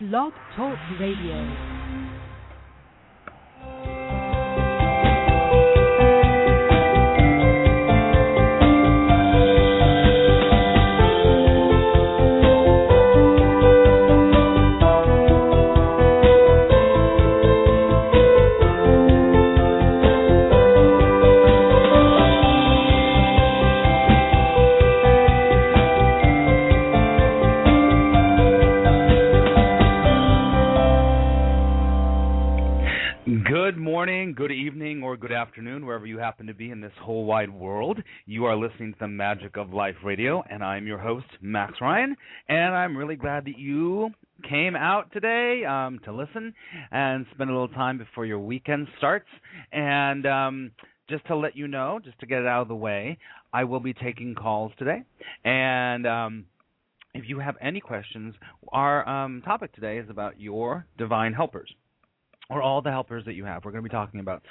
Blog Talk Radio. Happen to be in this whole wide world. You are listening to the Magic of Life Radio, and I'm your host, Max Ryan. And I'm really glad that you came out today um, to listen and spend a little time before your weekend starts. And um, just to let you know, just to get it out of the way, I will be taking calls today. And um, if you have any questions, our um, topic today is about your divine helpers or all the helpers that you have. We're going to be talking about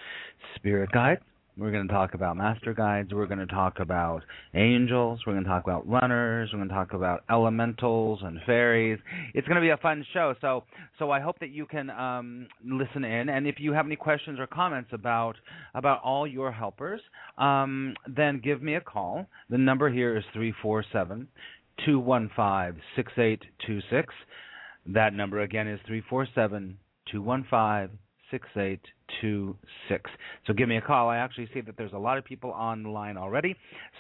spirit guides. We're going to talk about master guides. We're going to talk about angels. We're going to talk about runners. We're going to talk about elementals and fairies. It's going to be a fun show. So, so I hope that you can um, listen in. And if you have any questions or comments about about all your helpers, um, then give me a call. The number here is three four seven two one five six eight two six. That number again is three four seven. 215 6826. So give me a call. I actually see that there's a lot of people on the line already.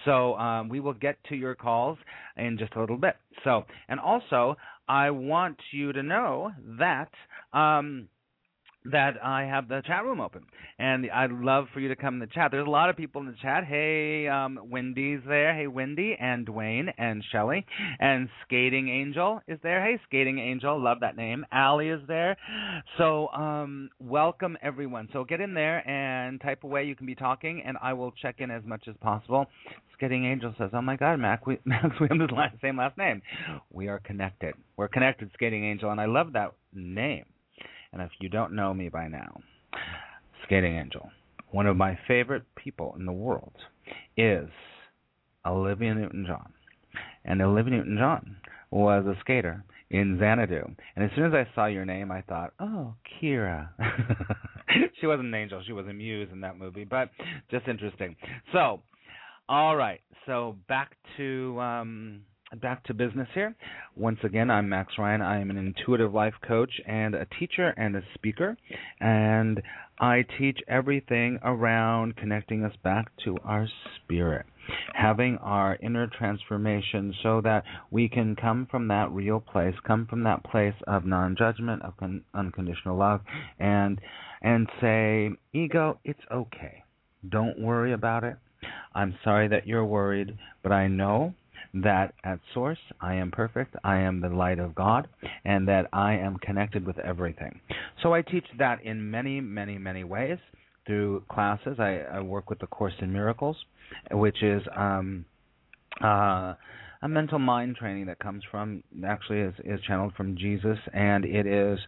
So um, we will get to your calls in just a little bit. So, and also, I want you to know that. Um, that I have the chat room open, and I'd love for you to come in the chat. There's a lot of people in the chat. Hey, um, Wendy's there. Hey, Wendy and Dwayne and Shelly and Skating Angel is there. Hey, Skating Angel, love that name. Allie is there. So, um, welcome everyone. So get in there and type away. You can be talking, and I will check in as much as possible. Skating Angel says, "Oh my God, Mac, we, Max, we have the last, same last name. We are connected. We're connected, Skating Angel, and I love that name." And if you don't know me by now, Skating Angel, one of my favorite people in the world is Olivia Newton John. And Olivia Newton John was a skater in Xanadu. And as soon as I saw your name, I thought, oh, Kira. she wasn't an angel, she was a muse in that movie, but just interesting. So, all right, so back to um, back to business here. Once again, I'm Max Ryan. I am an intuitive life coach and a teacher and a speaker. And I teach everything around connecting us back to our spirit, having our inner transformation so that we can come from that real place, come from that place of non judgment, of con- unconditional love, and and say, ego, it's okay. Don't worry about it. I'm sorry that you're worried, but I know that at source I am perfect, I am the light of God, and that I am connected with everything. So I teach that in many, many, many ways through classes. I, I work with the Course in Miracles, which is um, uh, a mental mind training that comes from actually is, is channeled from Jesus, and it is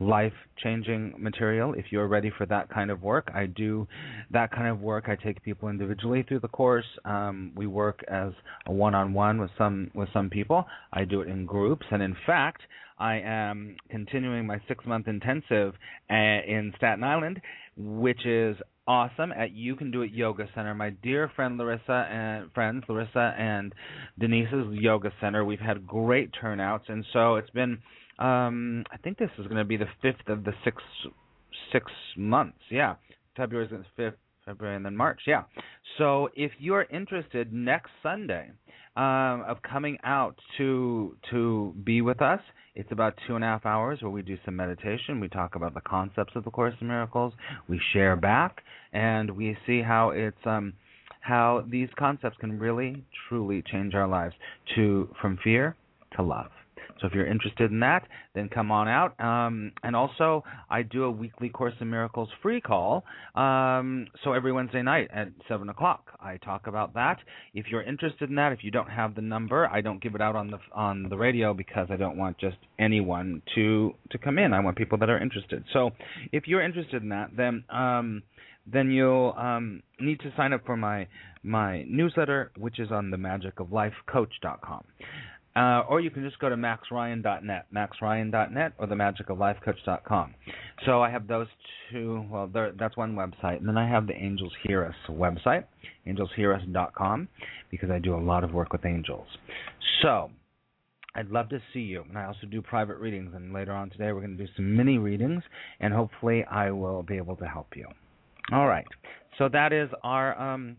life changing material. If you're ready for that kind of work, I do that kind of work. I take people individually through the course. Um, we work as a one on one with some with some people. I do it in groups, and in fact, I am continuing my six month intensive uh, in Staten Island, which is awesome at You Can Do It Yoga Center. My dear friend Larissa and friends Larissa and Denise's Yoga Center. We've had great turnouts, and so it's been. Um, I think this is going to be the fifth of the six six months. Yeah, February is the fifth. February and then March. Yeah. So if you're interested, next Sunday um, of coming out to to be with us, it's about two and a half hours where we do some meditation. We talk about the concepts of the Course in Miracles. We share back, and we see how it's um, how these concepts can really truly change our lives to from fear to love. So if you're interested in that, then come on out. Um, and also, I do a weekly Course in Miracles free call. Um, so every Wednesday night at seven o'clock, I talk about that. If you're interested in that, if you don't have the number, I don't give it out on the on the radio because I don't want just anyone to to come in. I want people that are interested. So if you're interested in that, then um, then you'll um, need to sign up for my my newsletter, which is on the magicoflifecoach.com. Uh, or you can just go to maxryan.net, maxryan.net, or themagicoflifecoach.com. So I have those two. Well, that's one website, and then I have the Angels Hear Us website, angelshearus.com, because I do a lot of work with angels. So I'd love to see you. And I also do private readings. And later on today, we're going to do some mini readings, and hopefully, I will be able to help you. All right. So that is our um,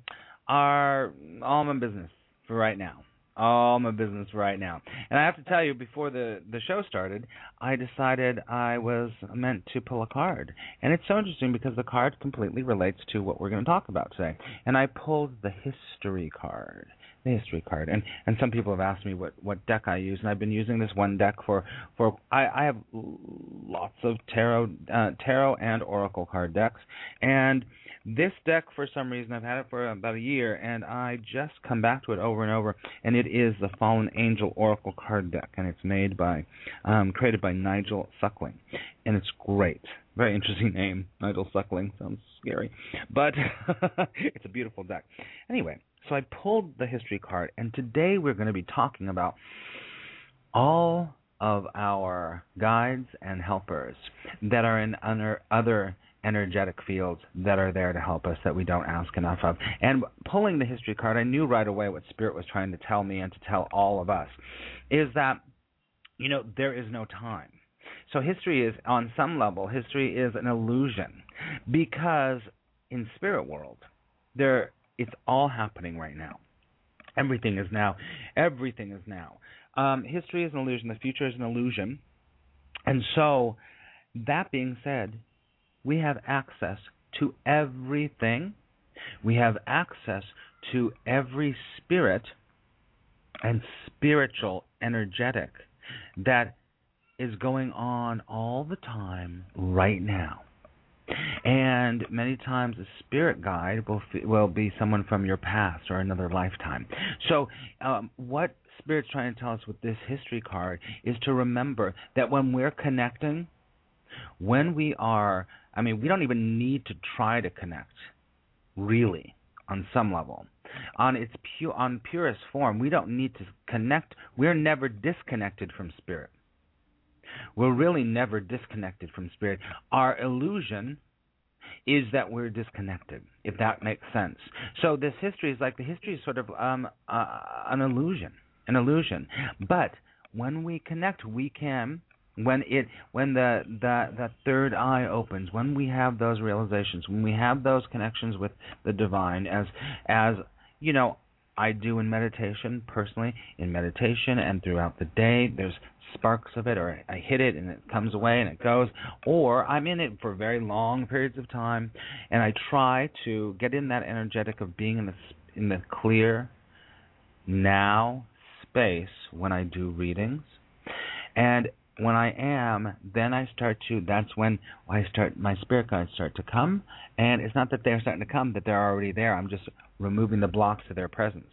our my business for right now. All my business right now. And I have to tell you, before the the show started, I decided I was meant to pull a card, and it's so interesting because the card completely relates to what we're going to talk about today. And I pulled the history card the history card. And and some people have asked me what what deck I use, and I've been using this one deck for for I I have lots of tarot uh, tarot and oracle card decks, and this deck for some reason I've had it for about a year, and I just come back to it over and over, and it is the Fallen Angel Oracle card deck, and it's made by um, created by Nigel Suckling, and it's great. Very interesting name, Nigel Suckling. Sounds scary, but it's a beautiful deck. Anyway, so I pulled the history card, and today we're going to be talking about all of our guides and helpers that are in other, other energetic fields that are there to help us that we don't ask enough of. And pulling the history card, I knew right away what Spirit was trying to tell me and to tell all of us is that, you know, there is no time. So history is, on some level, history is an illusion because in spirit world, there it's all happening right now. Everything is now. Everything is now. Um, history is an illusion. The future is an illusion. And so, that being said, we have access to everything. We have access to every spirit and spiritual energetic that is going on all the time right now. And many times a spirit guide will will be someone from your past or another lifetime. So, um, what spirit's trying to tell us with this history card is to remember that when we're connecting, when we are, I mean, we don't even need to try to connect, really, on some level. On its pure, on purest form, we don't need to connect. We're never disconnected from spirit. We're really never disconnected from spirit. Our illusion is that we're disconnected, if that makes sense. So this history is like the history is sort of um, uh, an illusion, an illusion. But when we connect, we can when it when the, the the third eye opens when we have those realizations when we have those connections with the divine as as you know I do in meditation personally in meditation and throughout the day there's sparks of it, or I hit it and it comes away and it goes, or I'm in it for very long periods of time, and I try to get in that energetic of being in the in the clear now space when I do readings, and when I am, then I start to. That's when I start. My spirit guides start to come, and it's not that they're starting to come; that they're already there. I'm just removing the blocks to their presence.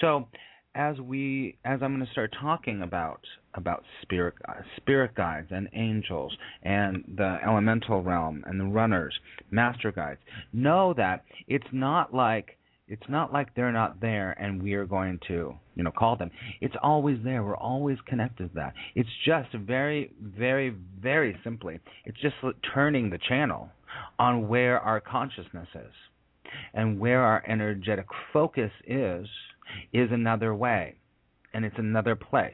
So as we as I'm going to start talking about about spirit spirit guides and angels and the elemental realm and the runners, master guides, know that it's not like it's not like they're not there and we are going to you know call them. It's always there. We're always connected to that. It's just very very very simply. It's just turning the channel on where our consciousness is and where our energetic focus is is another way, and it's another place.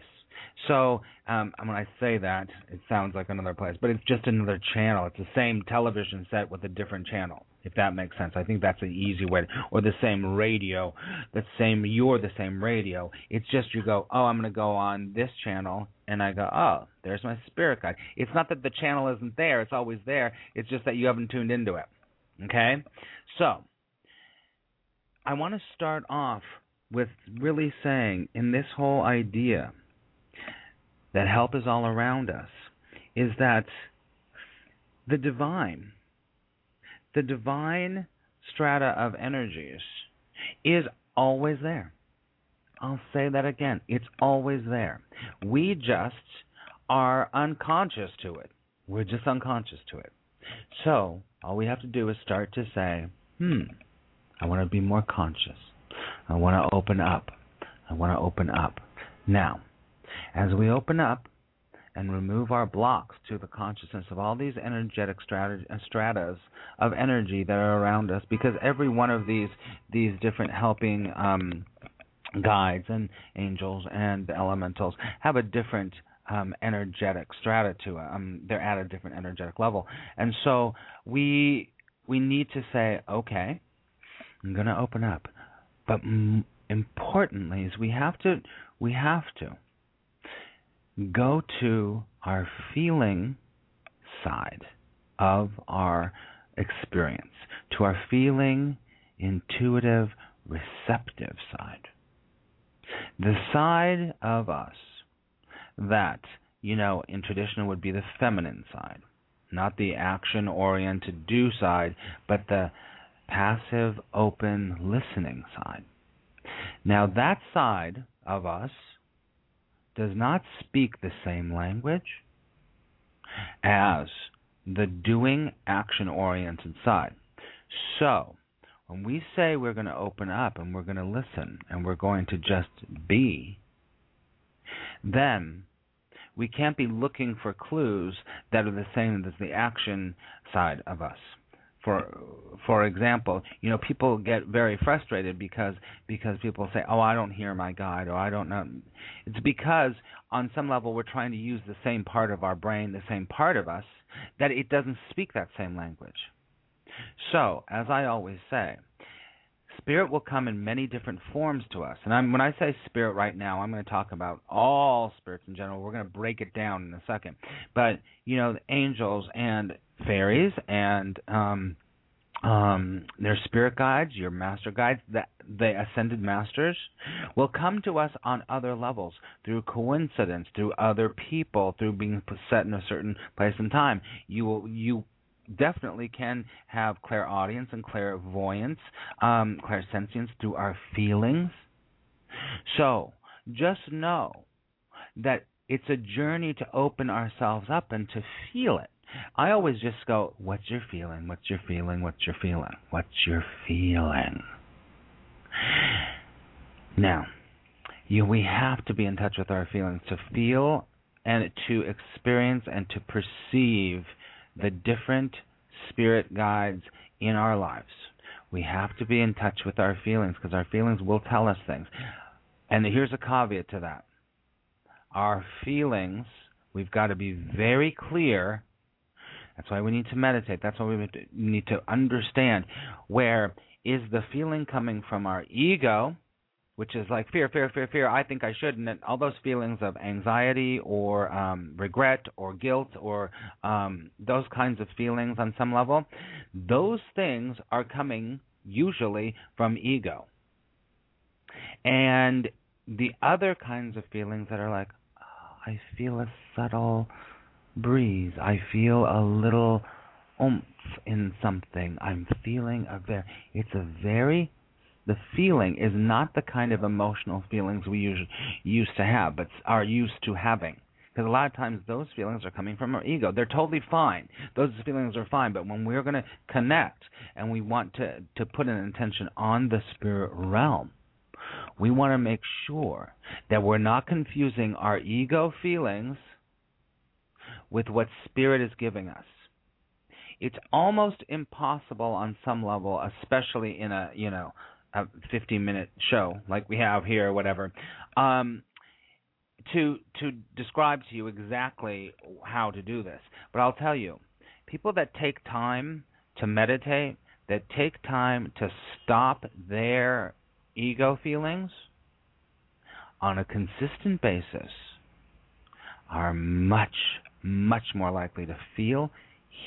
So um, when I say that, it sounds like another place, but it's just another channel. It's the same television set with a different channel, if that makes sense. I think that's an easy way. To, or the same radio, the same. You're the same radio. It's just you go, oh, I'm going to go on this channel, and I go, oh, there's my spirit guide. It's not that the channel isn't there; it's always there. It's just that you haven't tuned into it. Okay, so I want to start off with really saying in this whole idea that help is all around us is that the divine, the divine strata of energies is always there. I'll say that again. It's always there. We just are unconscious to it. We're just unconscious to it. So, all we have to do is start to say, hmm, I want to be more conscious. I want to open up. I want to open up. Now, As we open up and remove our blocks to the consciousness of all these energetic strata, stratas of energy that are around us, because every one of these these different helping um, guides and angels and elementals have a different um, energetic strata to it. Um, they're at a different energetic level, and so we we need to say, okay, I'm going to open up, but m- importantly is we have to we have to go to our feeling side of our experience, to our feeling, intuitive, receptive side. The side of us that, you know, in tradition would be the feminine side, not the action oriented do side, but the passive, open, listening side. Now, that side of us does not speak the same language as the doing, action oriented side. So, when we say we're going to open up and we're going to listen and we're going to just be, then we can't be looking for clues that are the same as the action side of us for for example, you know, people get very frustrated because because people say, "Oh, I don't hear my guide," or "I don't know." It's because on some level we're trying to use the same part of our brain, the same part of us, that it doesn't speak that same language. So, as I always say, spirit will come in many different forms to us. And I'm, when I say spirit right now, I'm going to talk about all spirits in general. We're going to break it down in a second. But, you know, angels and fairies and um um their spirit guides, your master guides, that the ascended masters will come to us on other levels through coincidence, through other people, through being set in a certain place and time. You will you definitely can have clairaudience and clairvoyance, um, clairsentience through our feelings. So just know that it's a journey to open ourselves up and to feel it. I always just go, What's your feeling? What's your feeling? What's your feeling? What's your feeling? Now, you, we have to be in touch with our feelings to feel and to experience and to perceive the different spirit guides in our lives. We have to be in touch with our feelings because our feelings will tell us things. And here's a caveat to that our feelings, we've got to be very clear. That's why we need to meditate. That's why we need to understand where is the feeling coming from our ego which is like fear, fear, fear, fear. I think I should, and all those feelings of anxiety or um, regret or guilt or um, those kinds of feelings on some level, those things are coming usually from ego. And the other kinds of feelings that are like, oh, I feel a subtle breeze. I feel a little oomph in something. I'm feeling a very. It's a very the feeling is not the kind of emotional feelings we usually used to have, but are used to having. Because a lot of times those feelings are coming from our ego. They're totally fine. Those feelings are fine. But when we're going to connect and we want to, to put an intention on the spirit realm, we want to make sure that we're not confusing our ego feelings with what spirit is giving us. It's almost impossible on some level, especially in a you know a 15 minute show like we have here or whatever um, to to describe to you exactly how to do this. But I'll tell you people that take time to meditate that take time to stop their ego feelings on a consistent basis are much much more likely to feel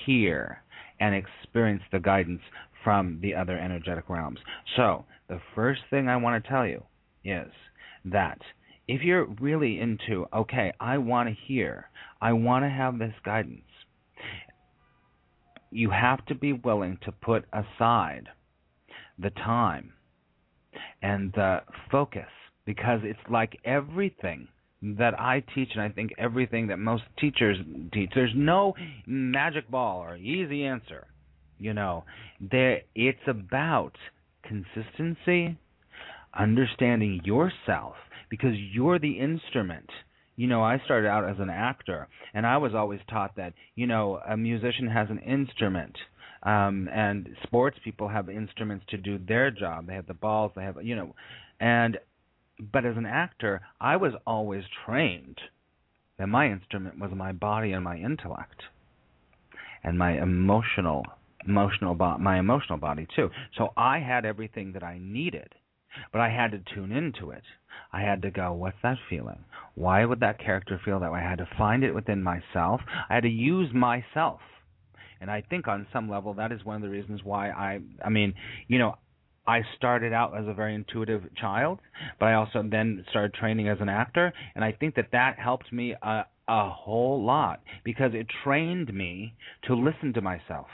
hear and experience the guidance from the other energetic realms. So, the first thing I want to tell you is that if you're really into, okay, I want to hear, I want to have this guidance, you have to be willing to put aside the time and the focus because it's like everything that I teach, and I think everything that most teachers teach. There's no magic ball or easy answer. You know, there it's about consistency, understanding yourself because you're the instrument. you know, I started out as an actor, and I was always taught that, you know, a musician has an instrument. Um, and sports people have instruments to do their job. They have the balls, they have, you know, and but as an actor, I was always trained that my instrument was my body and my intellect and my emotional emotional bo- my emotional body too. So I had everything that I needed, but I had to tune into it. I had to go, what's that feeling? Why would that character feel that way? I had to find it within myself. I had to use myself. And I think on some level that is one of the reasons why I I mean, you know, I started out as a very intuitive child, but I also then started training as an actor, and I think that that helped me a, a whole lot because it trained me to listen to myself,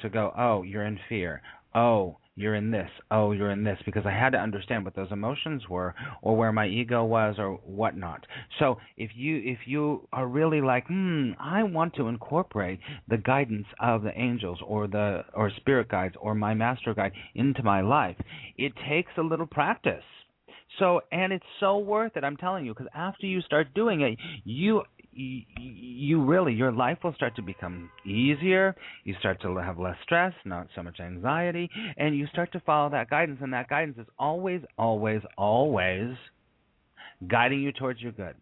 to go, oh, you're in fear, oh, you're in this, oh, you're in this, because I had to understand what those emotions were or where my ego was or whatnot. So if you if you are really like, hmm, I want to incorporate the guidance of the angels or the or spirit guides or my master guide into my life, it takes a little practice. So and it's so worth it, I'm telling you, because after you start doing it, you you really your life will start to become easier. You start to have less stress not so much anxiety and you start to follow that guidance and that guidance is always always always guiding you towards your good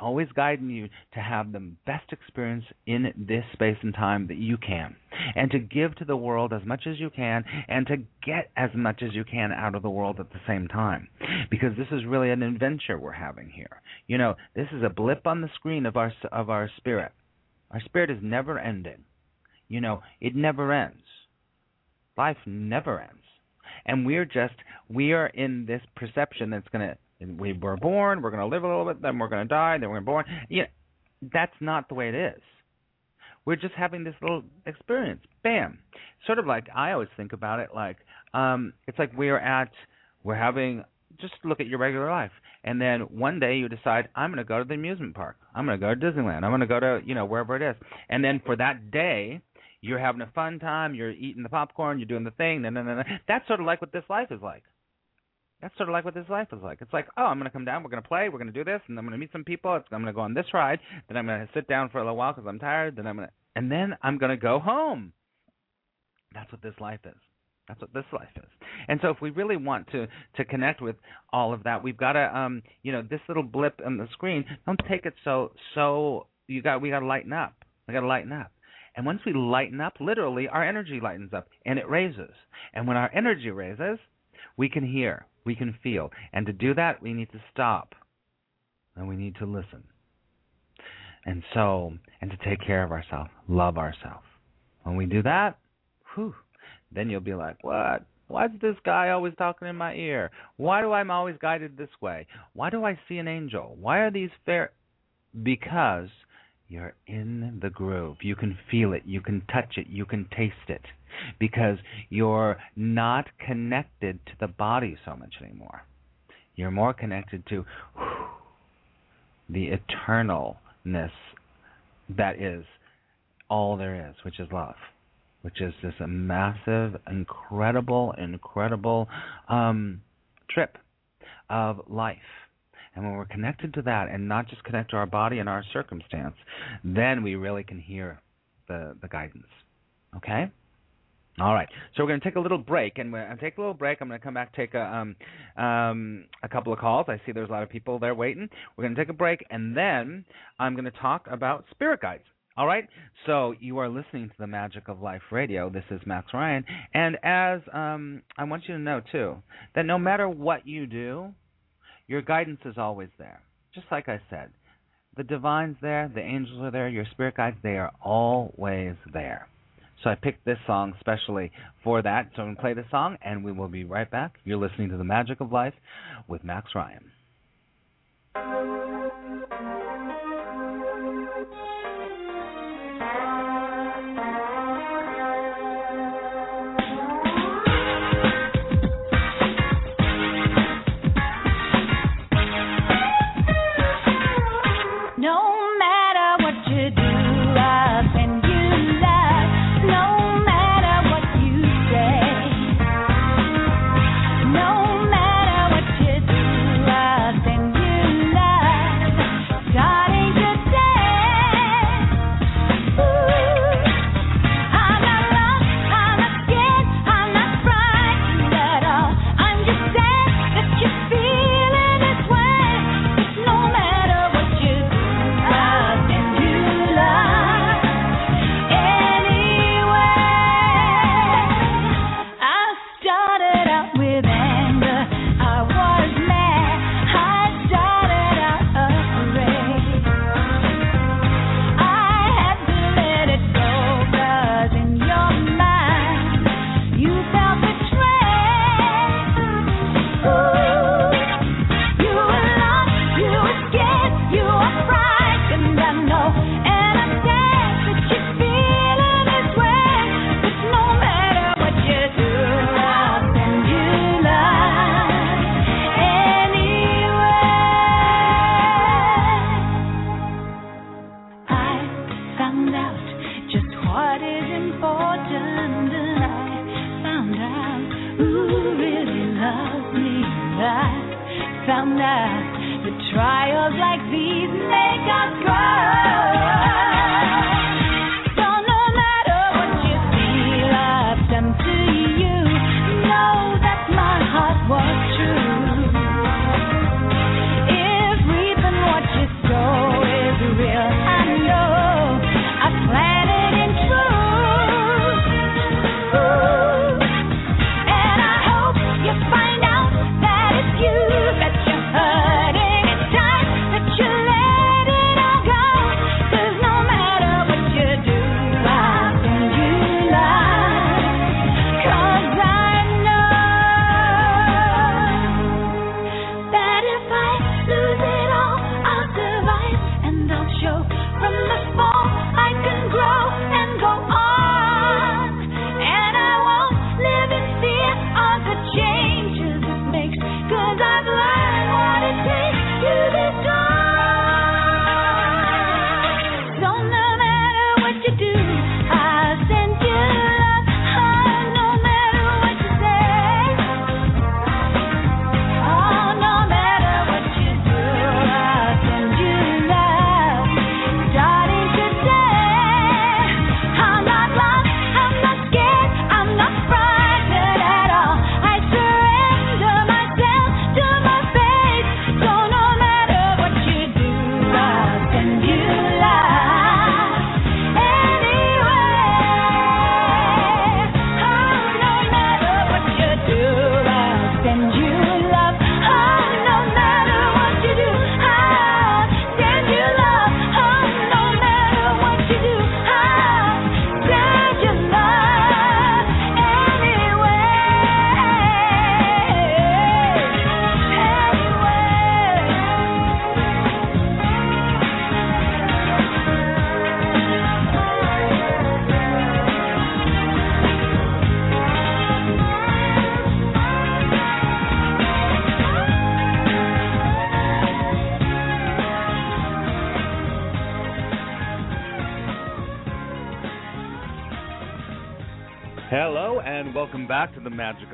always guiding you to have the best experience in this space and time that you can, and to give to the world as much as you can, and to get as much as you can out of the world at the same time. Because this is really an adventure we're having here. You know, this is a blip on the screen of our of our spirit. Our spirit is never ending. You know, it never ends. Life never ends. And we're just we are in this perception that's going to and we were born, we're going to live a little bit, then we're going to die, then we're born. Yeah, that's not the way it is. We're just having this little experience. Bam. Sort of like I always think about it like um it's like we're at we're having just look at your regular life and then one day you decide I'm going to go to the amusement park. I'm going to go to Disneyland. I'm going to go to, you know, wherever it is. And then for that day you're having a fun time, you're eating the popcorn, you're doing the thing, no, no, no, no. That's sort of like what this life is like. That's sort of like what this life is like. It's like, oh, I'm going to come down, we're going to play, we're going to do this, and I'm going to meet some people. I'm going to go on this ride. Then I'm going to sit down for a little while because I'm tired. Then I'm going to, and then I'm going to go home. That's what this life is. That's what this life is. And so, if we really want to to connect with all of that, we've got to, um, you know, this little blip on the screen. Don't take it so so. You got we got to lighten up. We got to lighten up. And once we lighten up, literally, our energy lightens up and it raises. And when our energy raises, we can hear, we can feel. And to do that, we need to stop and we need to listen. And so, and to take care of ourselves, love ourselves. When we do that, whew, then you'll be like, what? Why is this guy always talking in my ear? Why do I'm always guided this way? Why do I see an angel? Why are these fair? Because you're in the groove. You can feel it. You can touch it. You can taste it because you're not connected to the body so much anymore. You're more connected to whew, the eternalness that is all there is, which is love, which is this massive, incredible, incredible um, trip of life. And when we're connected to that and not just connect to our body and our circumstance, then we really can hear the, the guidance. Okay? All right, so we're going to take a little break, and when I take a little break, I'm going to come back take a um, um, a couple of calls. I see there's a lot of people there waiting. We're going to take a break, and then I'm going to talk about spirit guides. All right, so you are listening to the Magic of Life Radio. This is Max Ryan, and as um, I want you to know too that no matter what you do, your guidance is always there. Just like I said, the divine's there, the angels are there, your spirit guides, they are always there. So I picked this song specially for that. So I'm going to play the song, and we will be right back. You're listening to The Magic of Life with Max Ryan.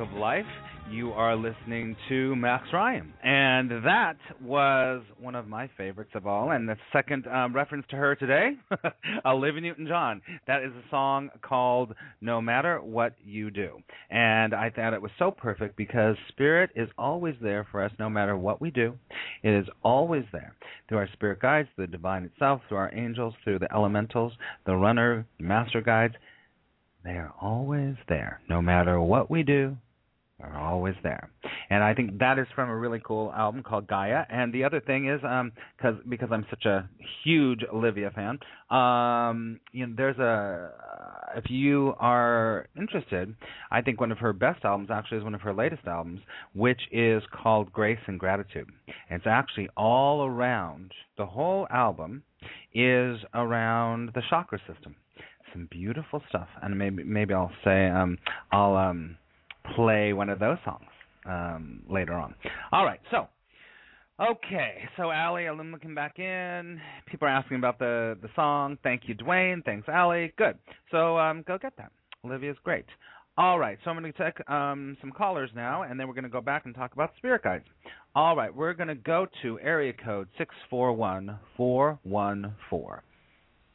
Of Life. You are listening to Max Ryan, and that was one of my favorites of all. And the second um, reference to her today, Olivia Newton-John. That is a song called "No Matter What You Do," and I thought it was so perfect because Spirit is always there for us, no matter what we do. It is always there through our spirit guides, the divine itself, through our angels, through the elementals, the runner, master guides. They are always there, no matter what we do. They're always there, and I think that is from a really cool album called Gaia. And the other thing is, um, cause, because I'm such a huge Olivia fan, um, you know, there's a if you are interested, I think one of her best albums actually is one of her latest albums, which is called Grace and Gratitude. It's actually all around the whole album is around the chakra system some beautiful stuff, and maybe maybe I'll say um, I'll um, play one of those songs um, later on. All right, so okay, so Allie, I'm looking back in. People are asking about the the song. Thank you, Dwayne. Thanks, Allie. Good. So um, go get that. Olivia's great. All right, so I'm going to take um, some callers now, and then we're going to go back and talk about spirit guides. All right, we're going to go to area code six four one four one four.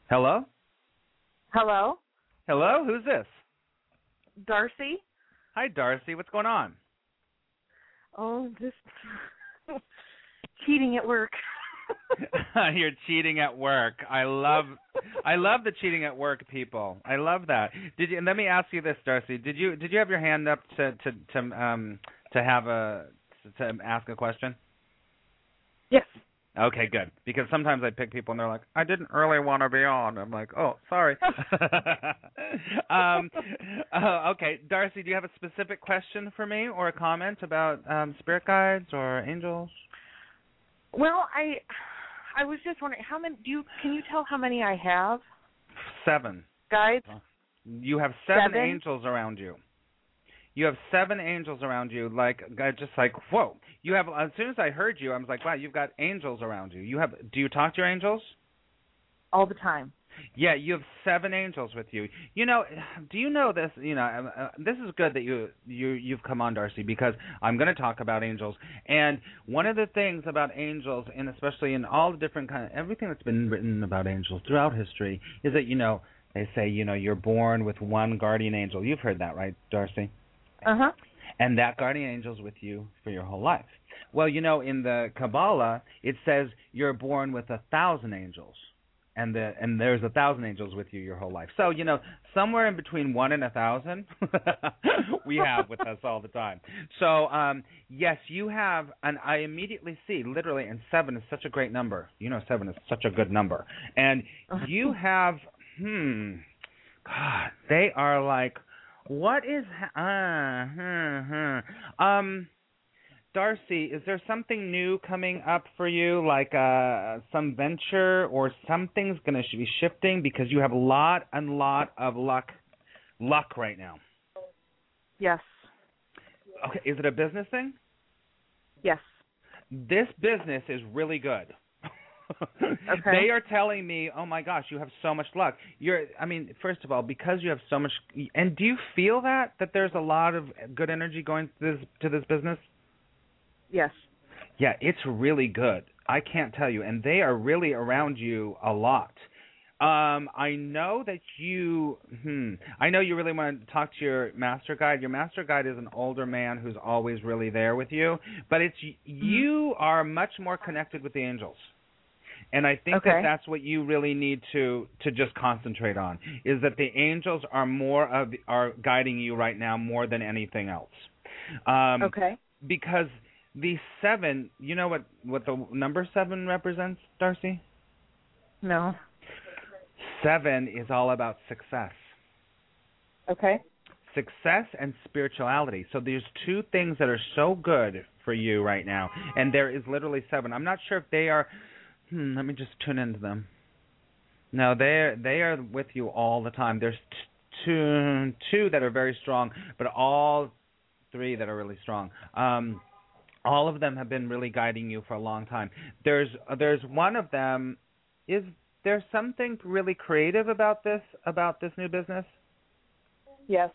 Hello. Hello, Hello, who's this? Darcy. Hi, Darcy. What's going on? Oh, just cheating at work. You're cheating at work. I love, I love the cheating at work people. I love that. Did you? And let me ask you this, Darcy. Did you did you have your hand up to to to um to have a to ask a question? yes. Okay, good. Because sometimes I pick people and they're like, I didn't really want to be on. I'm like, oh, sorry. um, uh, okay, Darcy, do you have a specific question for me or a comment about um, spirit guides or angels? Well, I I was just wondering how many do you can you tell how many I have Seven. guides? You have seven, Seven? angels around you. You have seven angels around you, like I just like whoa. You have as soon as I heard you, I was like, wow, you've got angels around you. You have. Do you talk to your angels? All the time. Yeah, you have seven angels with you. You know, do you know this? You know, uh, uh, this is good that you you you've come on, Darcy, because I'm going to talk about angels. And one of the things about angels, and especially in all the different kind of everything that's been written about angels throughout history, is that you know they say you know you're born with one guardian angel. You've heard that, right, Darcy? Uh huh. And that guardian angel is with you for your whole life. Well, you know, in the Kabbalah, it says you're born with a thousand angels and the and there's a thousand angels with you your whole life. So you know somewhere in between one and a thousand we have with us all the time. So um yes, you have, and I immediately see literally, and seven is such a great number. You know, seven is such a good number, and you have hmm, God, they are like, what is uh, hmm, hmm. um. Darcy, is there something new coming up for you, like uh, some venture or something's going to be shifting because you have a lot and lot of luck, luck right now? Yes. Okay, is it a business thing? Yes. This business is really good. Okay. They are telling me, "Oh my gosh, you have so much luck." You're I mean, first of all, because you have so much and do you feel that that there's a lot of good energy going to this to this business? Yes. Yeah, it's really good. I can't tell you, and they are really around you a lot. Um, I know that you. Hmm. I know you really want to talk to your master guide. Your master guide is an older man who's always really there with you, but it's you are much more connected with the angels. And I think that that's what you really need to to just concentrate on is that the angels are more of are guiding you right now more than anything else. Um, Okay. because the seven, you know what what the number seven represents, Darcy? No. Seven is all about success. Okay. Success and spirituality. So there's two things that are so good for you right now, and there is literally seven. I'm not sure if they are. Hmm, let me just tune into them. No, they they are with you all the time. There's t- two two that are very strong, but all three that are really strong. Um, all of them have been really guiding you for a long time. There's there's one of them. Is there something really creative about this about this new business? Yes.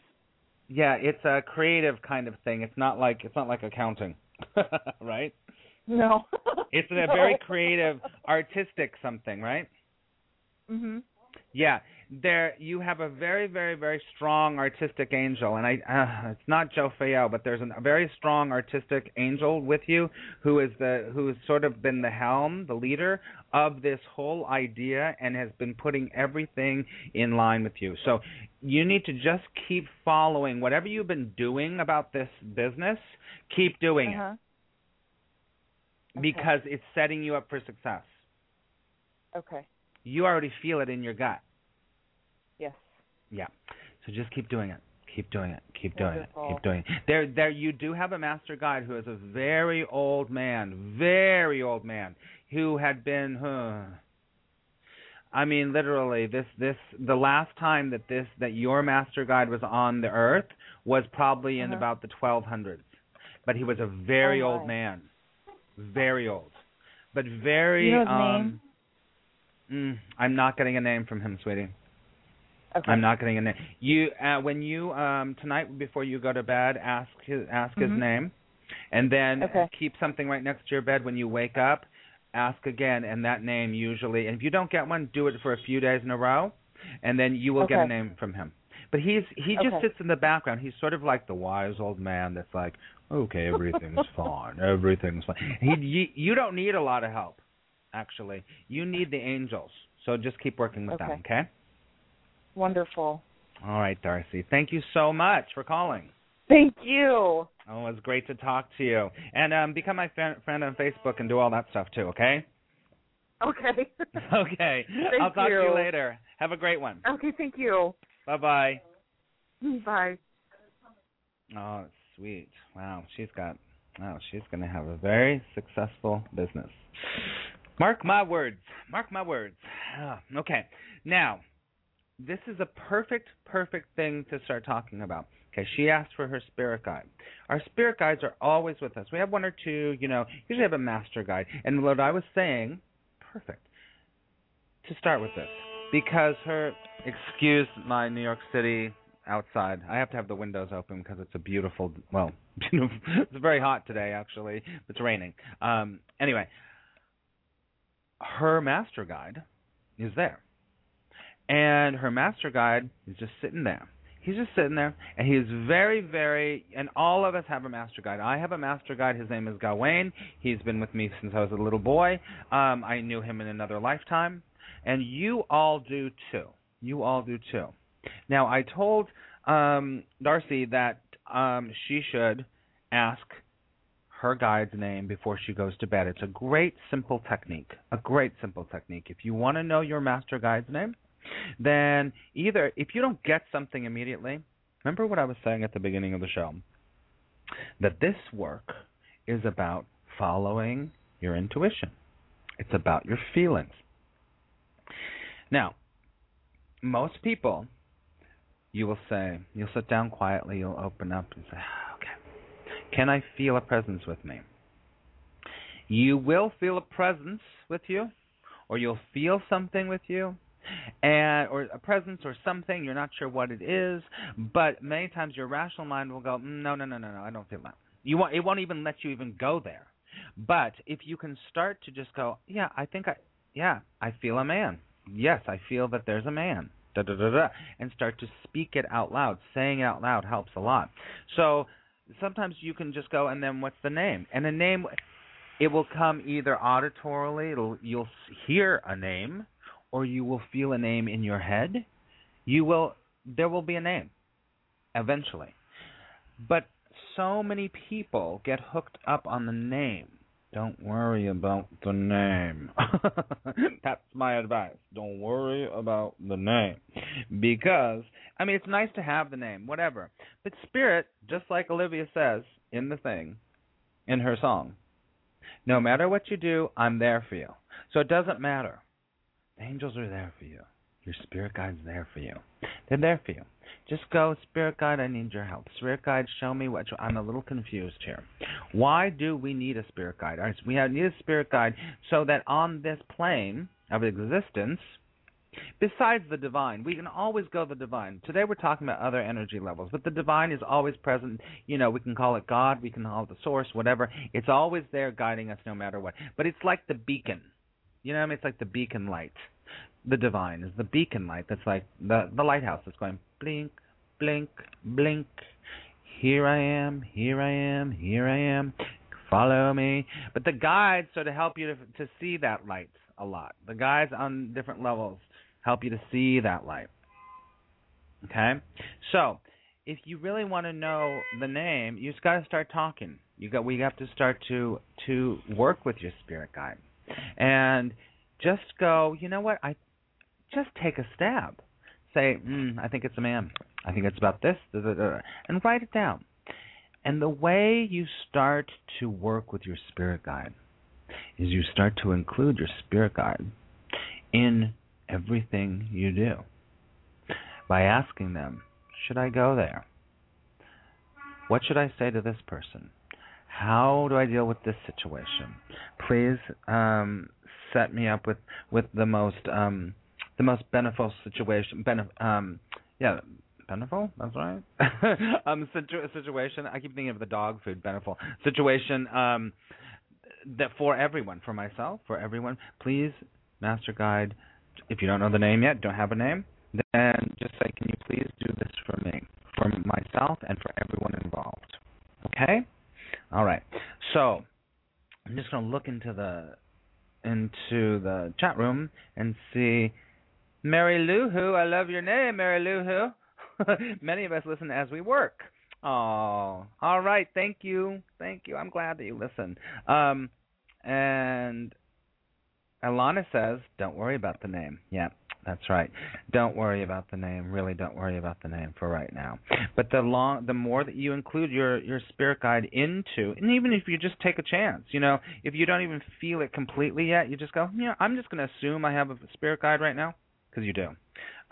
Yeah, it's a creative kind of thing. It's not like it's not like accounting, right? No. It's a very creative, artistic something, right? Mhm. Yeah, there you have a very, very, very strong artistic angel, and I uh, it's not Jophiel, but there's a very strong artistic angel with you who is the who has sort of been the helm, the leader of this whole idea, and has been putting everything in line with you. So you need to just keep following whatever you've been doing about this business. Keep doing Uh-huh. it because it's setting you up for success. Okay. You already feel it in your gut. Yes. Yeah. So just keep doing it. Keep doing it. Keep doing Wonderful. it. Keep doing it. There there you do have a master guide who is a very old man, very old man who had been huh, I mean literally this this the last time that this that your master guide was on the earth was probably in Uh-huh. about the 1200s. But he was a very Oh, old man. Very old. But very You know his um Mm, I'm not getting a name from him, sweetie. Okay. I'm not getting a name. You uh, when you um tonight before you go to bed, ask his ask his Mhm. name, and then Okay. keep something right next to your bed when you wake up. Ask again, and that name usually. And if you don't get one, do it for a few days in a row, and then you will get a name from him. But he's he just Okay. sits in the background. He's sort of like the wise old man that's like, okay, everything's fine, everything's fine. He you, you don't need a lot of help, actually. You need the angels. So just keep working with them, Okay. okay? Wonderful. All right, Darcy. Thank you so much for calling. Thank you. Oh, it was great to talk to you. And um, become my fan- friend on Facebook and do all that stuff too, okay? Okay. Okay. Thank I'll talk to you you. later. Have a great one. okay, thank you. Bye bye. Bye. Oh, sweet. Wow, she's got. Wow, she's going to have a very successful business. Mark my words. Mark my words. Ah, okay. Now, this is a perfect, perfect thing to start talking about. Okay, she asked for her spirit guide. Our spirit guides are always with us. We have one or two, you know, usually have a master guide. And what I was saying, perfect. To start with this, because her excuse my New York City outside. I have to have the windows open because it's a beautiful well, it's very hot today actually. It's raining. Um anyway, her master guide is there. And her master guide is just sitting there. He's just sitting there, and he is very, very. And all of us have a master guide. I have a master guide. His name is Gawain. He's been with me since I was a little boy. Um, I knew him in another lifetime, and you all do too. You all do too. Now, I told um, Darcy that um, she should ask her guide's name before she goes to bed. It's a great simple technique. A great simple technique. If you want to know your master guide's name, then either if you don't get something immediately, remember what I was saying at the beginning of the show that this work is about following your intuition. It's about your feelings. Now, most people, you will say, you'll sit down quietly, you'll open up and say, okay, can I feel a presence with me? You will feel a presence with you, or you'll feel something with you, and or a presence or something you're not sure what it is but many times your rational mind will go "Mm, no no no no no i don't feel that. You want it won't even let you even go there. But if you can start to just go yeah i think i yeah i feel a man yes i feel that there's a man da da da da and start to speak it out loud saying it out loud helps a lot so sometimes you can just go and then what's the name and a name it will come either auditorily it'll you'll hear a name or you will feel a name in your head, you will there will be a name eventually. But so many people get hooked up on the name. Don't worry about the name. That's my advice. Don't worry about the name. Because, I mean, it's nice to have the name, whatever. But spirit, just like Olivia says in the thing, in her song, no matter what you do, I'm there for you. So it doesn't matter. The angels are there for you. Your spirit guide's there for you. They're there for you. Just go, spirit guide, I need your help. Spirit guide, show me what I'm a little confused here. Why do we need a spirit guide? We have, need a spirit guide so that on this plane of existence, besides the divine, we can always go the divine. Today we're talking about other energy levels, but the divine is always present. You know, we can call it God, we can call it the source, whatever. It's always there guiding us no matter what. But it's like the beacon. You know what I mean? It's like the beacon light. The divine is the beacon light that's like the the lighthouse that's going blink, blink, blink. Here I am, here I am, here I am. Follow me. But the guides sort of help you to to see that light a lot. The guides on different levels help you to see that light. Okay? So, if you really want to know the name, you just got to start talking. You got we have to start to to work with your spirit guide and just go, you know what? I just take a stab. Say, mm, I think it's a man. I think it's about this, da, da, da, and write it down. And the way you start to work with your spirit guide is you start to include your spirit guide in everything you do by asking them, should I go there? What should I say to this person? How do I deal with this situation? Please um, set me up with with the most um, the most beneficial situation. Benef- um, yeah, beneficial. That's right. um, situ- situation. I keep thinking of the dog food beneficial situation. Um, that for everyone, for myself, for everyone. Please, Master Guide. If you don't know the name yet, don't have a name, then just say, "Can you please do this for me, for myself, and for everyone involved?" Okay. All right. So I'm just to look into the into the chat room and see Mary Lou Who. I love your name, Mary Lou Who. Many of us listen as we work. Oh, all right. Thank you. Thank you. I'm glad that you listen. Um, and Alana says, "Don't worry about the name." Yeah, that's right. Don't worry about the name. Really, don't worry about the name for right now. But the long, the more that you include your your spirit guide into, and even if you just take a chance, you know, if you don't even feel it completely yet, you just go, yeah, I'm just going to assume I have a spirit guide right now, because you do.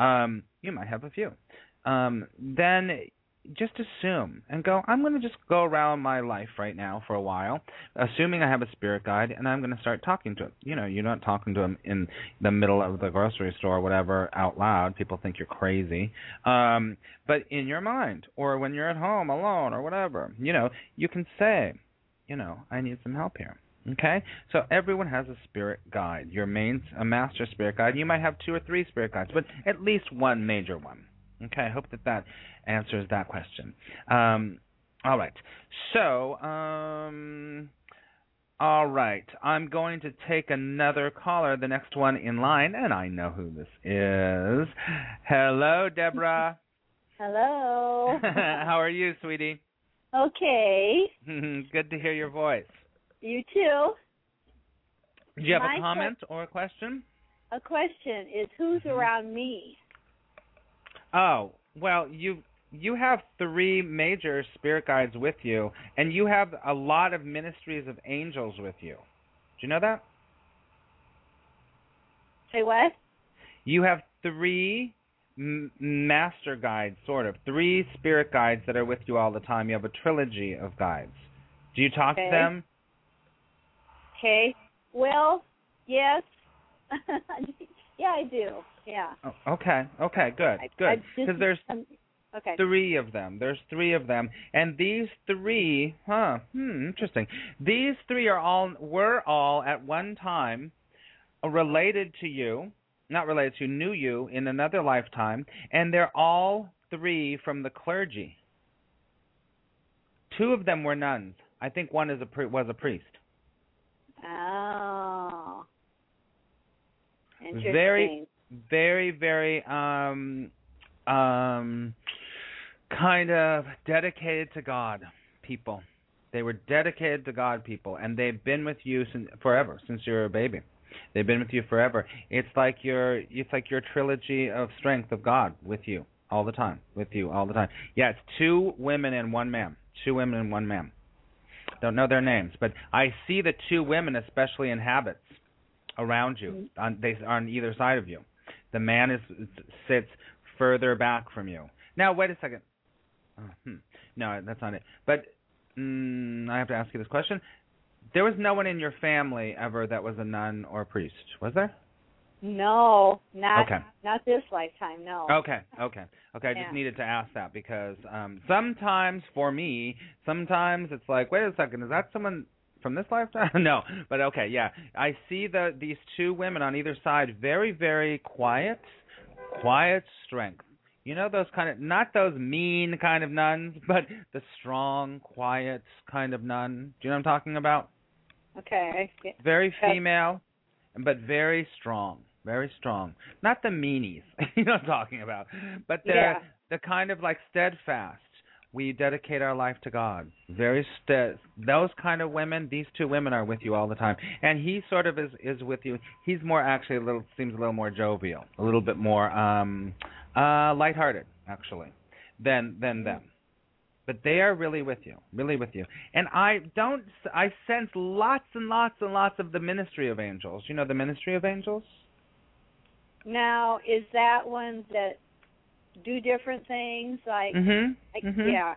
Um, you might have a few. Um, then just assume and go, I'm going to just go around my life right now for a while, assuming I have a spirit guide, and I'm going to start talking to him. You know, you're not talking to him in the middle of the grocery store or whatever out loud. People think you're crazy. Um, but in your mind, or when you're at home alone or whatever, you know, you can say, you know, I need some help here. Okay, so everyone has a spirit guide. Your main, a master spirit guide. You might have two or three spirit guides, but at least one major one. Okay, I hope that that answers that question. Um, all right. So, um, all right. I'm going to take another caller, the next one in line, and I know who this is. Hello, Deborah. Hello. How are you, sweetie? okay. Good to hear your voice. You too. Do you have My a comment or a question? A question is who's Mm-hmm. around me? Oh, well, you you have three major spirit guides with you, and you have a lot of ministries of angels with you. Do you know that? Say what? You have three m- master guides, sort of three spirit guides that are with you all the time. You have a trilogy of guides. Do you talk Okay. to them? Okay. Well, yes. yeah, I do. Yeah. Oh, okay, okay, good, good. Because there's um, okay. three of them. There's three of them, and these three, huh? Hmm, interesting. These three are all were all at one time related to you, not related to, you, knew you in another lifetime, and they're all three from the clergy. Two of them were nuns. I think one is a pri- was a priest. Oh. Interesting. Very- very very um um kind of dedicated to God people. They were dedicated to God people and they've been with you since forever since you were a baby. They've been with you forever. It's like your it's like your trilogy of strength of God with you all the time, with you all the time. Yeah, it's two women and one man. Two women and one man. Don't know their names, but I see the two women especially in habits around you. On they are on either side of you. The man is sits further back from you. Now wait a second. Oh, hmm. No, that's not it. But mm, I have to ask you this question. There was no one in your family ever that was a nun or a priest, was there? No, not Okay. not this lifetime. No. Okay, okay, okay. I just needed to ask that because um sometimes for me, sometimes it's like, wait a second, is that someone from this lifetime? no, but okay, yeah. I see the these two women on either side, very, very quiet, quiet strength. You know those kind of not those mean kind of nuns, but the strong, quiet kind of nun. Do you know what I'm talking about? Okay. Very female, but very strong. Very strong. Not the meanies, you know what I'm talking about, but the Yeah. the kind of like steadfast. We dedicate our life to God. Very stead. Those kind of women. These two women are with you all the time, and he sort of is is with you. He's more actually a little seems a little more jovial, a little bit more um uh lighthearted actually than than them but they are really with you, really with you. And I don't, I sense lots and lots and lots of the ministry of angels. You know the ministry of angels? Now, is that ones that do different things? Like, Mhm. like Mhm. yeah.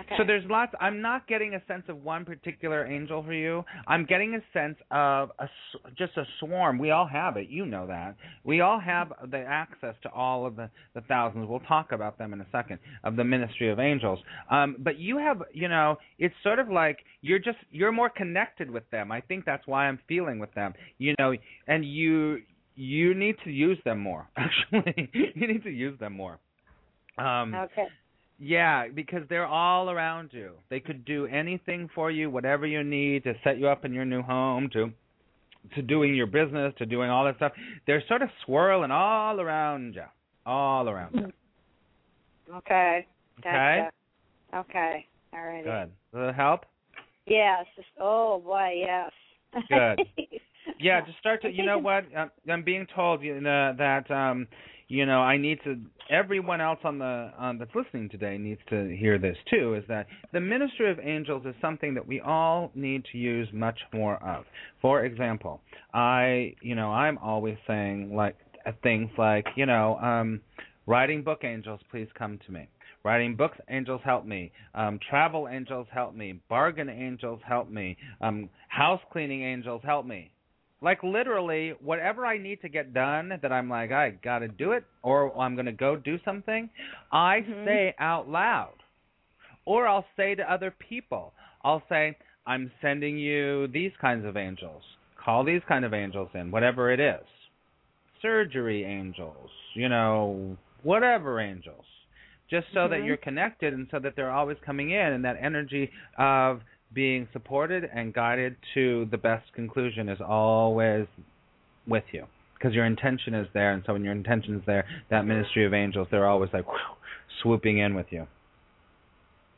Okay. So there's lots. I'm not getting a sense of one particular angel for you. I'm getting a sense of a, just a swarm. We all have it. You know that. We all have the access to all of the the thousands. We'll talk about them in a second of the ministry of angels. Um, but you have, you know, it's sort of like you're just you're more connected with them. I think that's why I'm feeling with them. You know, and you you need to use them more. Actually, you need to use them more. Um, okay. yeah, because they're all around you. They could do anything for you, whatever you need to set you up in your new home, to to doing your business, to doing all that stuff. They're sort of swirling all around you, all around you. Okay. Okay, Gotcha. Okay. All right. good. Does that help? Yes. Oh boy, yes. Good. Yeah, just start to. You know what? I'm, I'm being told you know, that um, you know, I need to. Everyone else on the on that's listening today needs to hear this too. Is that the ministry of angels is something that we all need to use much more of. For example, I, you know, I'm always saying like uh, things like, you know, um, writing book angels, please come to me. Writing books, angels help me. Um, travel angels help me. Bargain angels help me. Um, house cleaning angels help me. Like literally, whatever I need to get done that I'm like, I got to do it, or I'm going to go do something, I Mhm. say out loud. Or I'll say to other people, I'll say, I'm sending you these kinds of angels. Call these kind of angels in, whatever it is. Surgery angels, you know, whatever angels. Just so that Mhm. you're connected and so that they're always coming in and that energy of being supported and guided to the best conclusion is always with you because your intention is there and so when your intention is there that ministry of angels they're always like whew, swooping in with you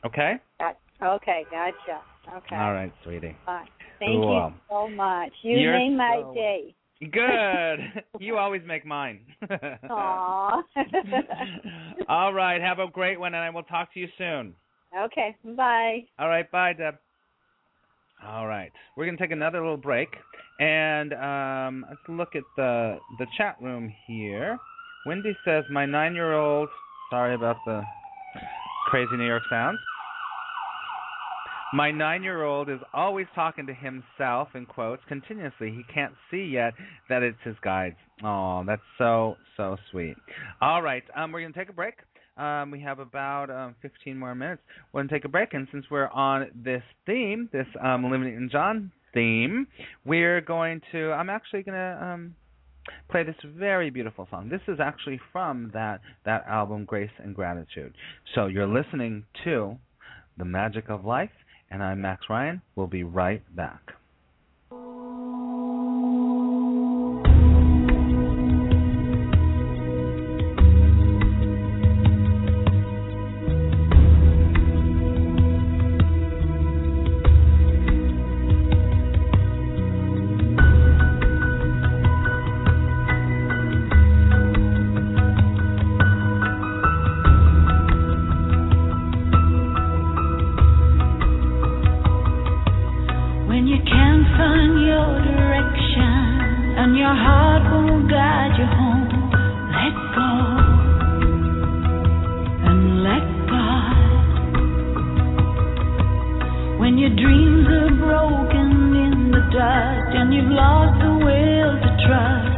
okay Got, okay, gotcha. Okay. all right sweetie Fine. Thank Cool. you so much. You You're made my so- day. good you always make mine Aw. all right have a great one and i will talk to you soon okay. Bye. All right, bye, Deb. All right, we're gonna take another little break, and um, let's look at the the chat room here. Wendy says my nine-year-old. Sorry about the crazy New York sounds. My nine-year-old is always talking to himself in quotes continuously. He can't see yet that it's his guides. Oh, that's so so sweet. All right, um, we're gonna take a break. Um, we have about um, 15 more minutes. We're going to take a break, and since we're on this theme, this um, Newton-John theme, we're going to. I'm actually going to um, play this very beautiful song. This is actually from that that album, Grace and Gratitude. So you're listening to The Magic of Life, and I'm Max Ryan. We'll be right back. Dreams are broken in the dust and you've lost the will to trust,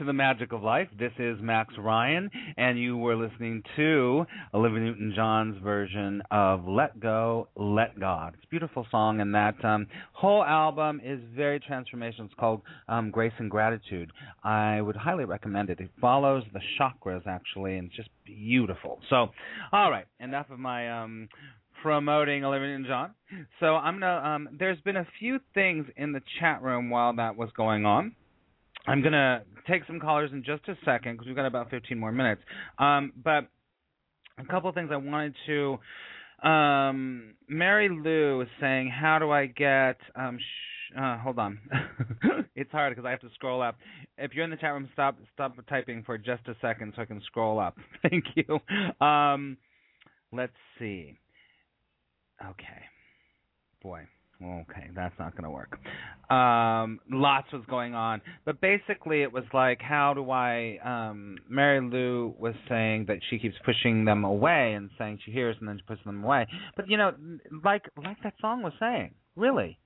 to the Magic of Life. This is Max Ryan, and you were listening to Olivia Newton-John's version of "Let Go, Let God." It's a beautiful song, and that um, whole album is very transformational. It's called um, Grace and Gratitude. I would highly recommend it. It follows the chakras actually, and it's just beautiful. So, all right, enough of my um, promoting Olivia Newton-John. So I'm gonna. Um, there's been a few things in the chat room while that was going on. I'm gonna take some callers in just a second because we've got about 15 more minutes. Um, but a couple of things I wanted to. Um, Mary Lou is saying, "How do I get?" Um, sh- uh, hold on, it's hard because I have to scroll up. If you're in the chat room, stop stop typing for just a second so I can scroll up. Thank you. Um, let's see. Okay, boy. Okay, that's not going to work. Um, lots was going on, but basically it was like, how do I? Um, Mary Lou was saying that she keeps pushing them away and saying she hears and then she pushes them away. But you know, like like that song was saying, really,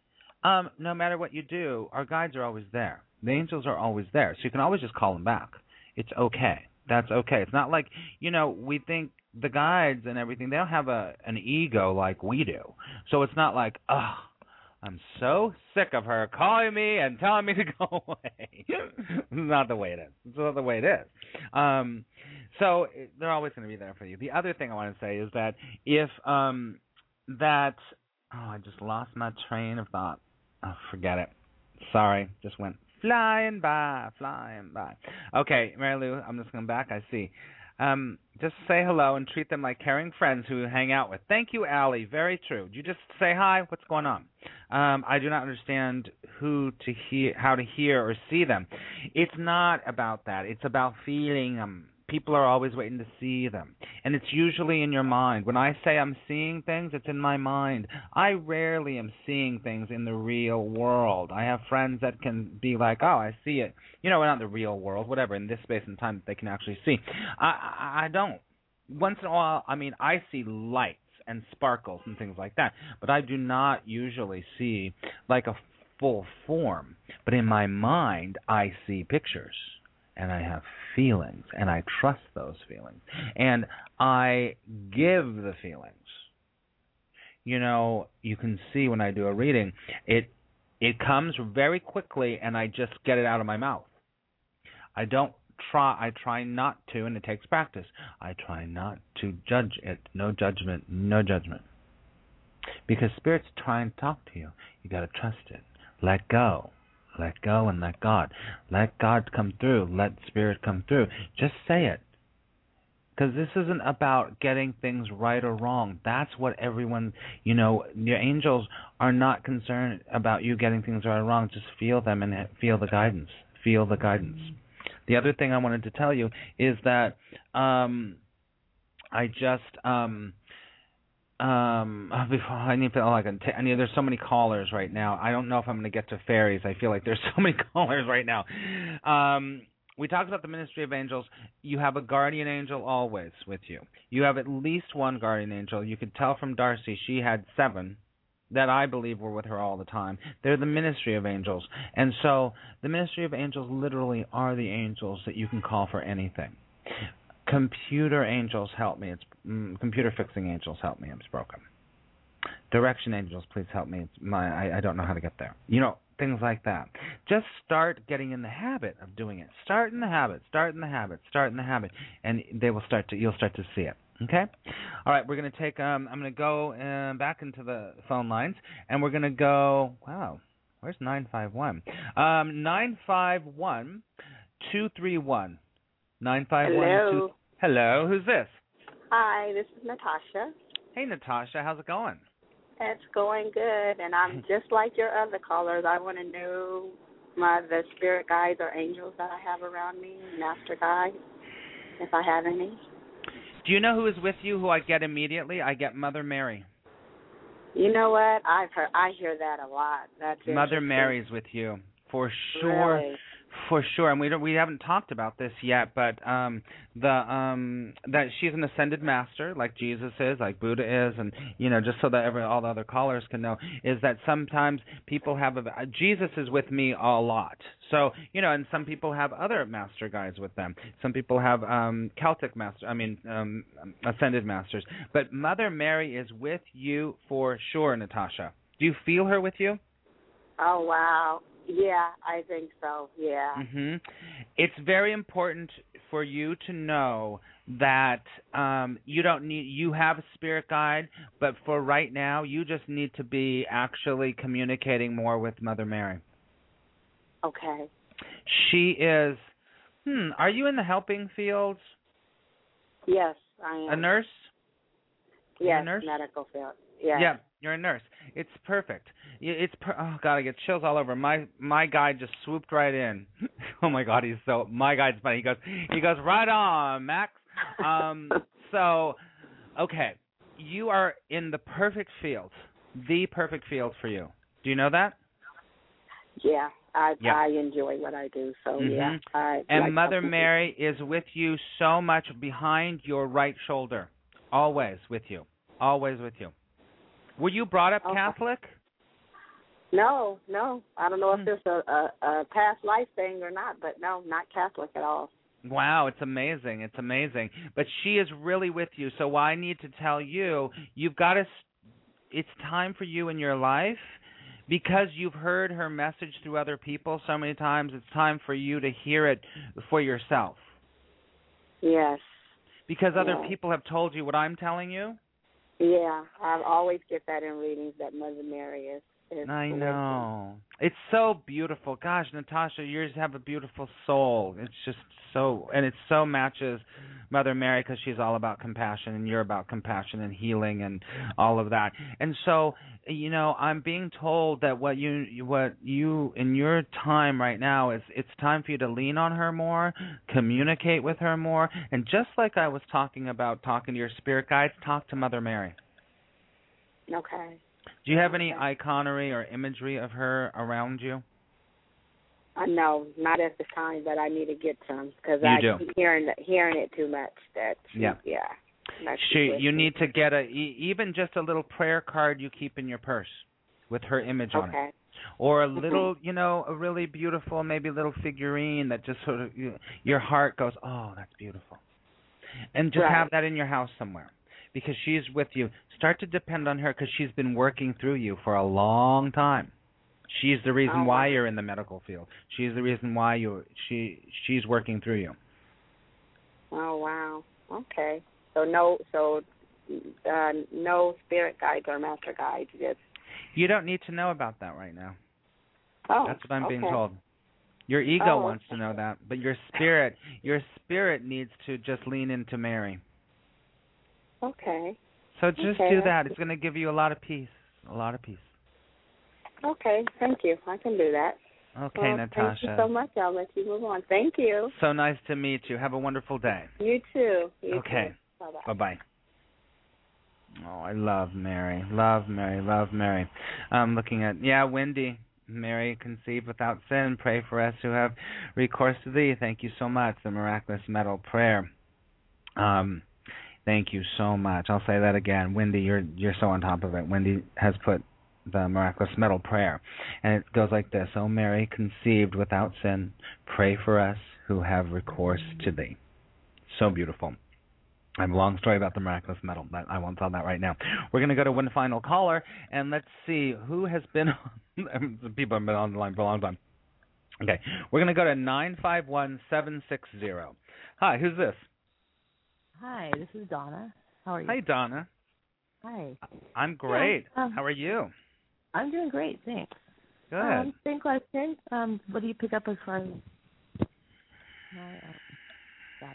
um, no matter what you do, our guides are always there. The angels are always there, so you can always just call them back. It's okay. That's okay. It's not like you know we think the guides and everything. They don't have a an ego like we do. So it's not like, oh, I'm so sick of her calling me and telling me to go away. it's not the way it is. It's not the way it is. Um, so they're always going to be there for you. The other thing I want to say is that if um, that oh, I just lost my train of thought. Oh, forget it. Sorry, just went flying by, flying by. Okay, Mary Lou, I'm just going back. I see. Um, just say hello and treat them like caring friends who you hang out with. Thank you, Allie. Very true. You just say hi. What's going on? Um, I do not understand who to hear, how to hear or see them. It's not about that. It's about feeling them. People are always waiting to see them, and it's usually in your mind. When I say I'm seeing things, it's in my mind. I rarely am seeing things in the real world. I have friends that can be like, "Oh, I see it," you know, not the real world, whatever, in this space and time that they can actually see. I, I, I don't. Once in a while, I mean, I see lights and sparkles and things like that, but I do not usually see like a full form. But in my mind, I see pictures and I have feelings and I trust those feelings and I give the feelings. You know, you can see when I do a reading, it it comes very quickly and I just get it out of my mouth. I don't try I try not to and it takes practice. I try not to judge it. No judgment, no judgment. Because spirit's trying to talk to you. You got to trust it. Let go. Let go and let God. Let God come through. Let spirit come through. Just say it. Because this isn't about getting things right or wrong. That's what everyone, you know, your angels are not concerned about you getting things right or wrong. Just feel them and feel the guidance. Feel the guidance. The other thing I wanted to tell you is that um, I just um, um before I need to oh I need there's so many callers right now. I don't know if I'm going to get to fairies. I feel like there's so many callers right now. Um we talked about the ministry of angels. You have a guardian angel always with you. You have at least one guardian angel. You could tell from Darcy she had 7 that I believe were with her all the time. They're the ministry of angels. And so the ministry of angels literally are the angels that you can call for anything. Computer angels help me. It's mm, computer fixing angels help me. It's broken. Direction angels, please help me. It's my I, I don't know how to get there. You know things like that. Just start getting in the habit of doing it. Start in the habit. Start in the habit. Start in the habit, and they will start to. You'll start to see it. Okay. All right. We're gonna take. Um. I'm gonna go uh, back into the phone lines, and we're gonna go. Wow. Where's nine five one? Um. Nine five one two three one. Nine five one two. Hello. Hello, who's this? Hi, this is Natasha. Hey, Natasha, how's it going? It's going good, and I'm just like your other callers. I want to know my the spirit guides or angels that I have around me, master guides, if I have any. Do you know who is with you? Who I get immediately? I get Mother Mary. You know what? I've heard I hear that a lot. That's Mother. Mary's with you for sure. Really? For sure, and we don't we haven't talked about this yet, but um the um that she's an ascended master like Jesus is, like Buddha is, and you know just so that every all the other callers can know is that sometimes people have a Jesus is with me a lot. So you know, and some people have other master guides with them. Some people have um Celtic master, I mean um ascended masters, but Mother Mary is with you for sure, Natasha. Do you feel her with you? Oh wow. Yeah, I think so. Yeah. hmm It's very important for you to know that um you don't need you have a spirit guide, but for right now you just need to be actually communicating more with Mother Mary. Okay. She is hmm, are you in the helping field? Yes, I am. A nurse? yes, a nurse? medical field. Yes. Yeah, you're a nurse. It's perfect. It's per- oh god, I get chills all over. My my guide just swooped right in. oh my god, he's so my guide's funny. He goes he goes right on, Max. Um so okay, you are in the perfect field. The perfect field for you. Do you know that? Yeah. I Yeah. I enjoy what I do, so yeah. Mhm. I And like Mother Mary is with you so much behind your right shoulder. Always with you. Always with you. Were you brought up Okay. Catholic? No, no. I don't know Hmm. if it's a, a a past life thing or not, but no, not Catholic at all. Wow, it's amazing. It's amazing. But she is really with you. So what I need to tell you, you've got to it's time for you in your life because you've heard her message through other people so many times. It's time for you to hear it for yourself. Yes. Because other Yeah. people have told you what I'm telling you. Yeah. I always get that in readings that Mother Mary is. Is I know. It's so beautiful. Gosh, Natasha, yours have a beautiful soul. It's just so, and it so matches Mother Mary because she's all about compassion, and you're about compassion and healing and all of that. And so, you know, I'm being told that what you, what you in your time right now is, it's time for you to lean on her more, communicate with her more, and just like I was talking about talking to your spirit guides, talk to Mother Mary. Okay. Do you have any Okay. iconery or imagery of her around you? Uh, no, not at the time, but I need to get some because I do. keep hearing hearing it too much. That Yeah. yeah. She, you me. need to get a e- even just a little prayer card you keep in your purse with her image on it, or a Mhm. little, you know, a really beautiful maybe little figurine that just sort of you, your heart goes, oh, that's beautiful, and just Right. have that in your house somewhere because she's with you. Start to depend on her because she's been working through you for a long time. She's the reason Oh, why you're in the medical field. She's the reason why you she she's working through you. Oh wow. Okay. So no, so uh, no spirit guides or master guides. Just You don't need to know about that right now. oh, That's what I'm being told. Your ego Oh, wants to know that, but your spirit, your spirit needs to just lean into Mary. Okay. So just Okay, do that. It's going to give you a lot of peace. A lot of peace. Okay. Thank you. I can do that. Okay, well, Natasha. Thank you so much. I'll let you move on. Thank you. So nice to meet you. Have a wonderful day. You too. You Okay. Bye bye. Bye-bye. Oh, I love Mary. Love Mary. Love Mary. I'm looking at yeah, Wendy. Mary conceived without sin. Pray for us who have recourse to thee. Thank you so much. The miraculous medal prayer. Um, thank you so much. I'll say that again. Wendy, you're you're so on top of it. Wendy has put the miraculous medal prayer, and it goes like this: "O Mary, conceived without sin, pray for us who have recourse to thee." So beautiful. I have a long story about the miraculous medal, but I won't tell that right now. We're going to go to one final caller, and let's see who has been on. People have been on the line for a long time. Okay, we're going to go to nine five one seven six zero. Hi, who's this? Hi, this is Donna. How are you? Hi, Donna. Hi. I'm great. um, How are you? I'm doing great, thanks. Good. Um, same question. Um, what do you pick up as far as my uh,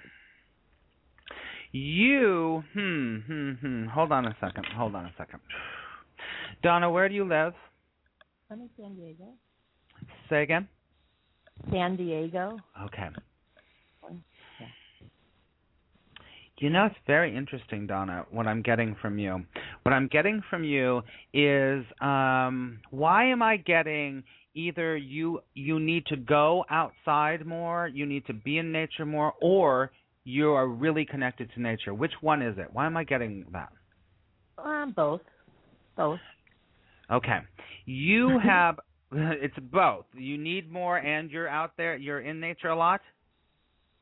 you, hmm, hmm, hmm. Hold on a second. Hold on a second. Donna, where do you live? I'm in San Diego. Say again. San Diego. Okay. Yeah. You know, it's very interesting, Donna, what I'm getting from you. What I'm getting from you is um why am I getting either you you need to go outside more, you need to be in nature more, or you are really connected to nature. Which one is it? Why am I getting that? Um, both. Both. Okay. You have it's both. You need more and you're out there, you're in nature a lot?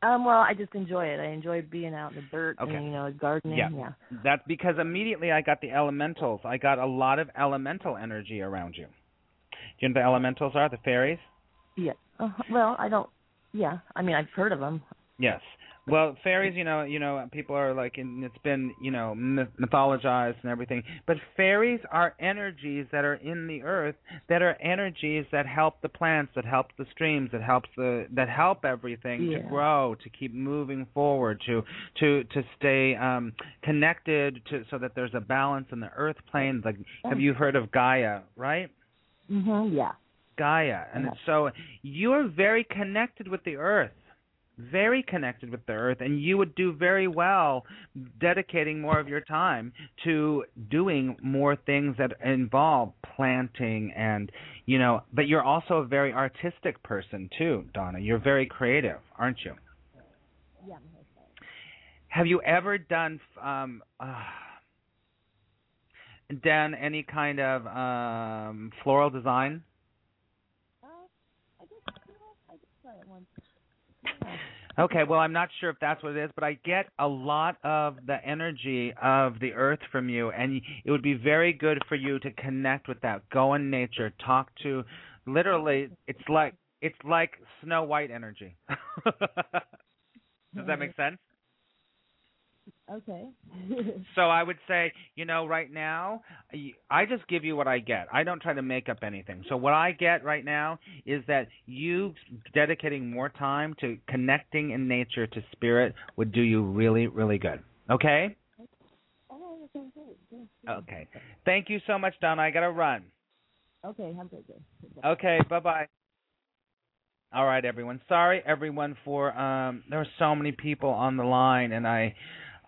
Um, well, I just enjoy it. I enjoy being out in the dirt Okay. and you know gardening. Yeah. yeah. That's because immediately I got the elementals. I got a lot of elemental energy around you. Do you know what the elementals are? The fairies? Yeah. Uh, well, I don't. Yeah. I mean, I've heard of them. Yes. Well, fairies, you know, you know, people are like, and it's been, you know, mythologized and everything. But fairies are energies that are in the earth, that are energies that help the plants, that help the streams, that helps the, that help everything Yeah. to grow, to keep moving forward, to, to, to stay um connected, to so that there's a balance in the earth plane. Like, have you heard of Gaia? Right? Mhm. Yeah. Gaia. And Yeah. so you're very connected with the earth. Very connected with the earth, and you would do very well dedicating more of your time to doing more things that involve planting and, you know, but you're also a very artistic person too, Donna. You're very creative, aren't you? Yeah. Have you ever done um uh, done any kind of um floral design? I just, you know, I just try it once. Okay, well, I'm not sure if that's what it is, but I get a lot of the energy of the earth from you, and it would be very good for you to connect with that. Go in nature, talk to. Literally, it's like it's like Snow White energy. Does that make mm. sense? Okay. So I would say, you know, right now, I just give you what I get. I don't try to make up anything. So what I get right now is that you dedicating more time to connecting in nature to spirit would do you really, really good. Okay? Okay. Thank you so much, Donna. I got to run. okay. Have a great day. Okay, bye-bye. All right, everyone. Sorry, everyone, for um. There were so many people on the line, and I,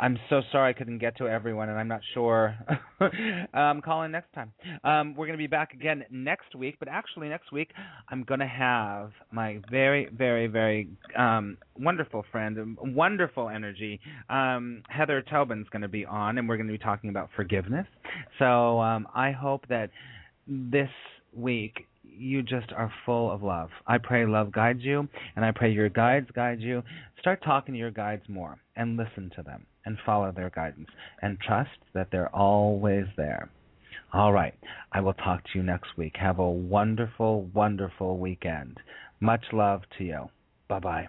I'm so sorry I couldn't get to everyone, and I'm not sure. um, call in next time. Um, we're going to be back again next week, but actually next week I'm going to have my very, very, very um wonderful friend, wonderful energy. Um, Heather Tobin's going to be on, and we're going to be talking about forgiveness. So um, I hope that this week you just are full of love. I pray love guides you, and I pray your guides guide you. Start talking to your guides more and listen to them and follow their guidance and trust that they're always there. All right. I will talk to you next week. Have a wonderful, wonderful weekend. Much love to you. Bye bye.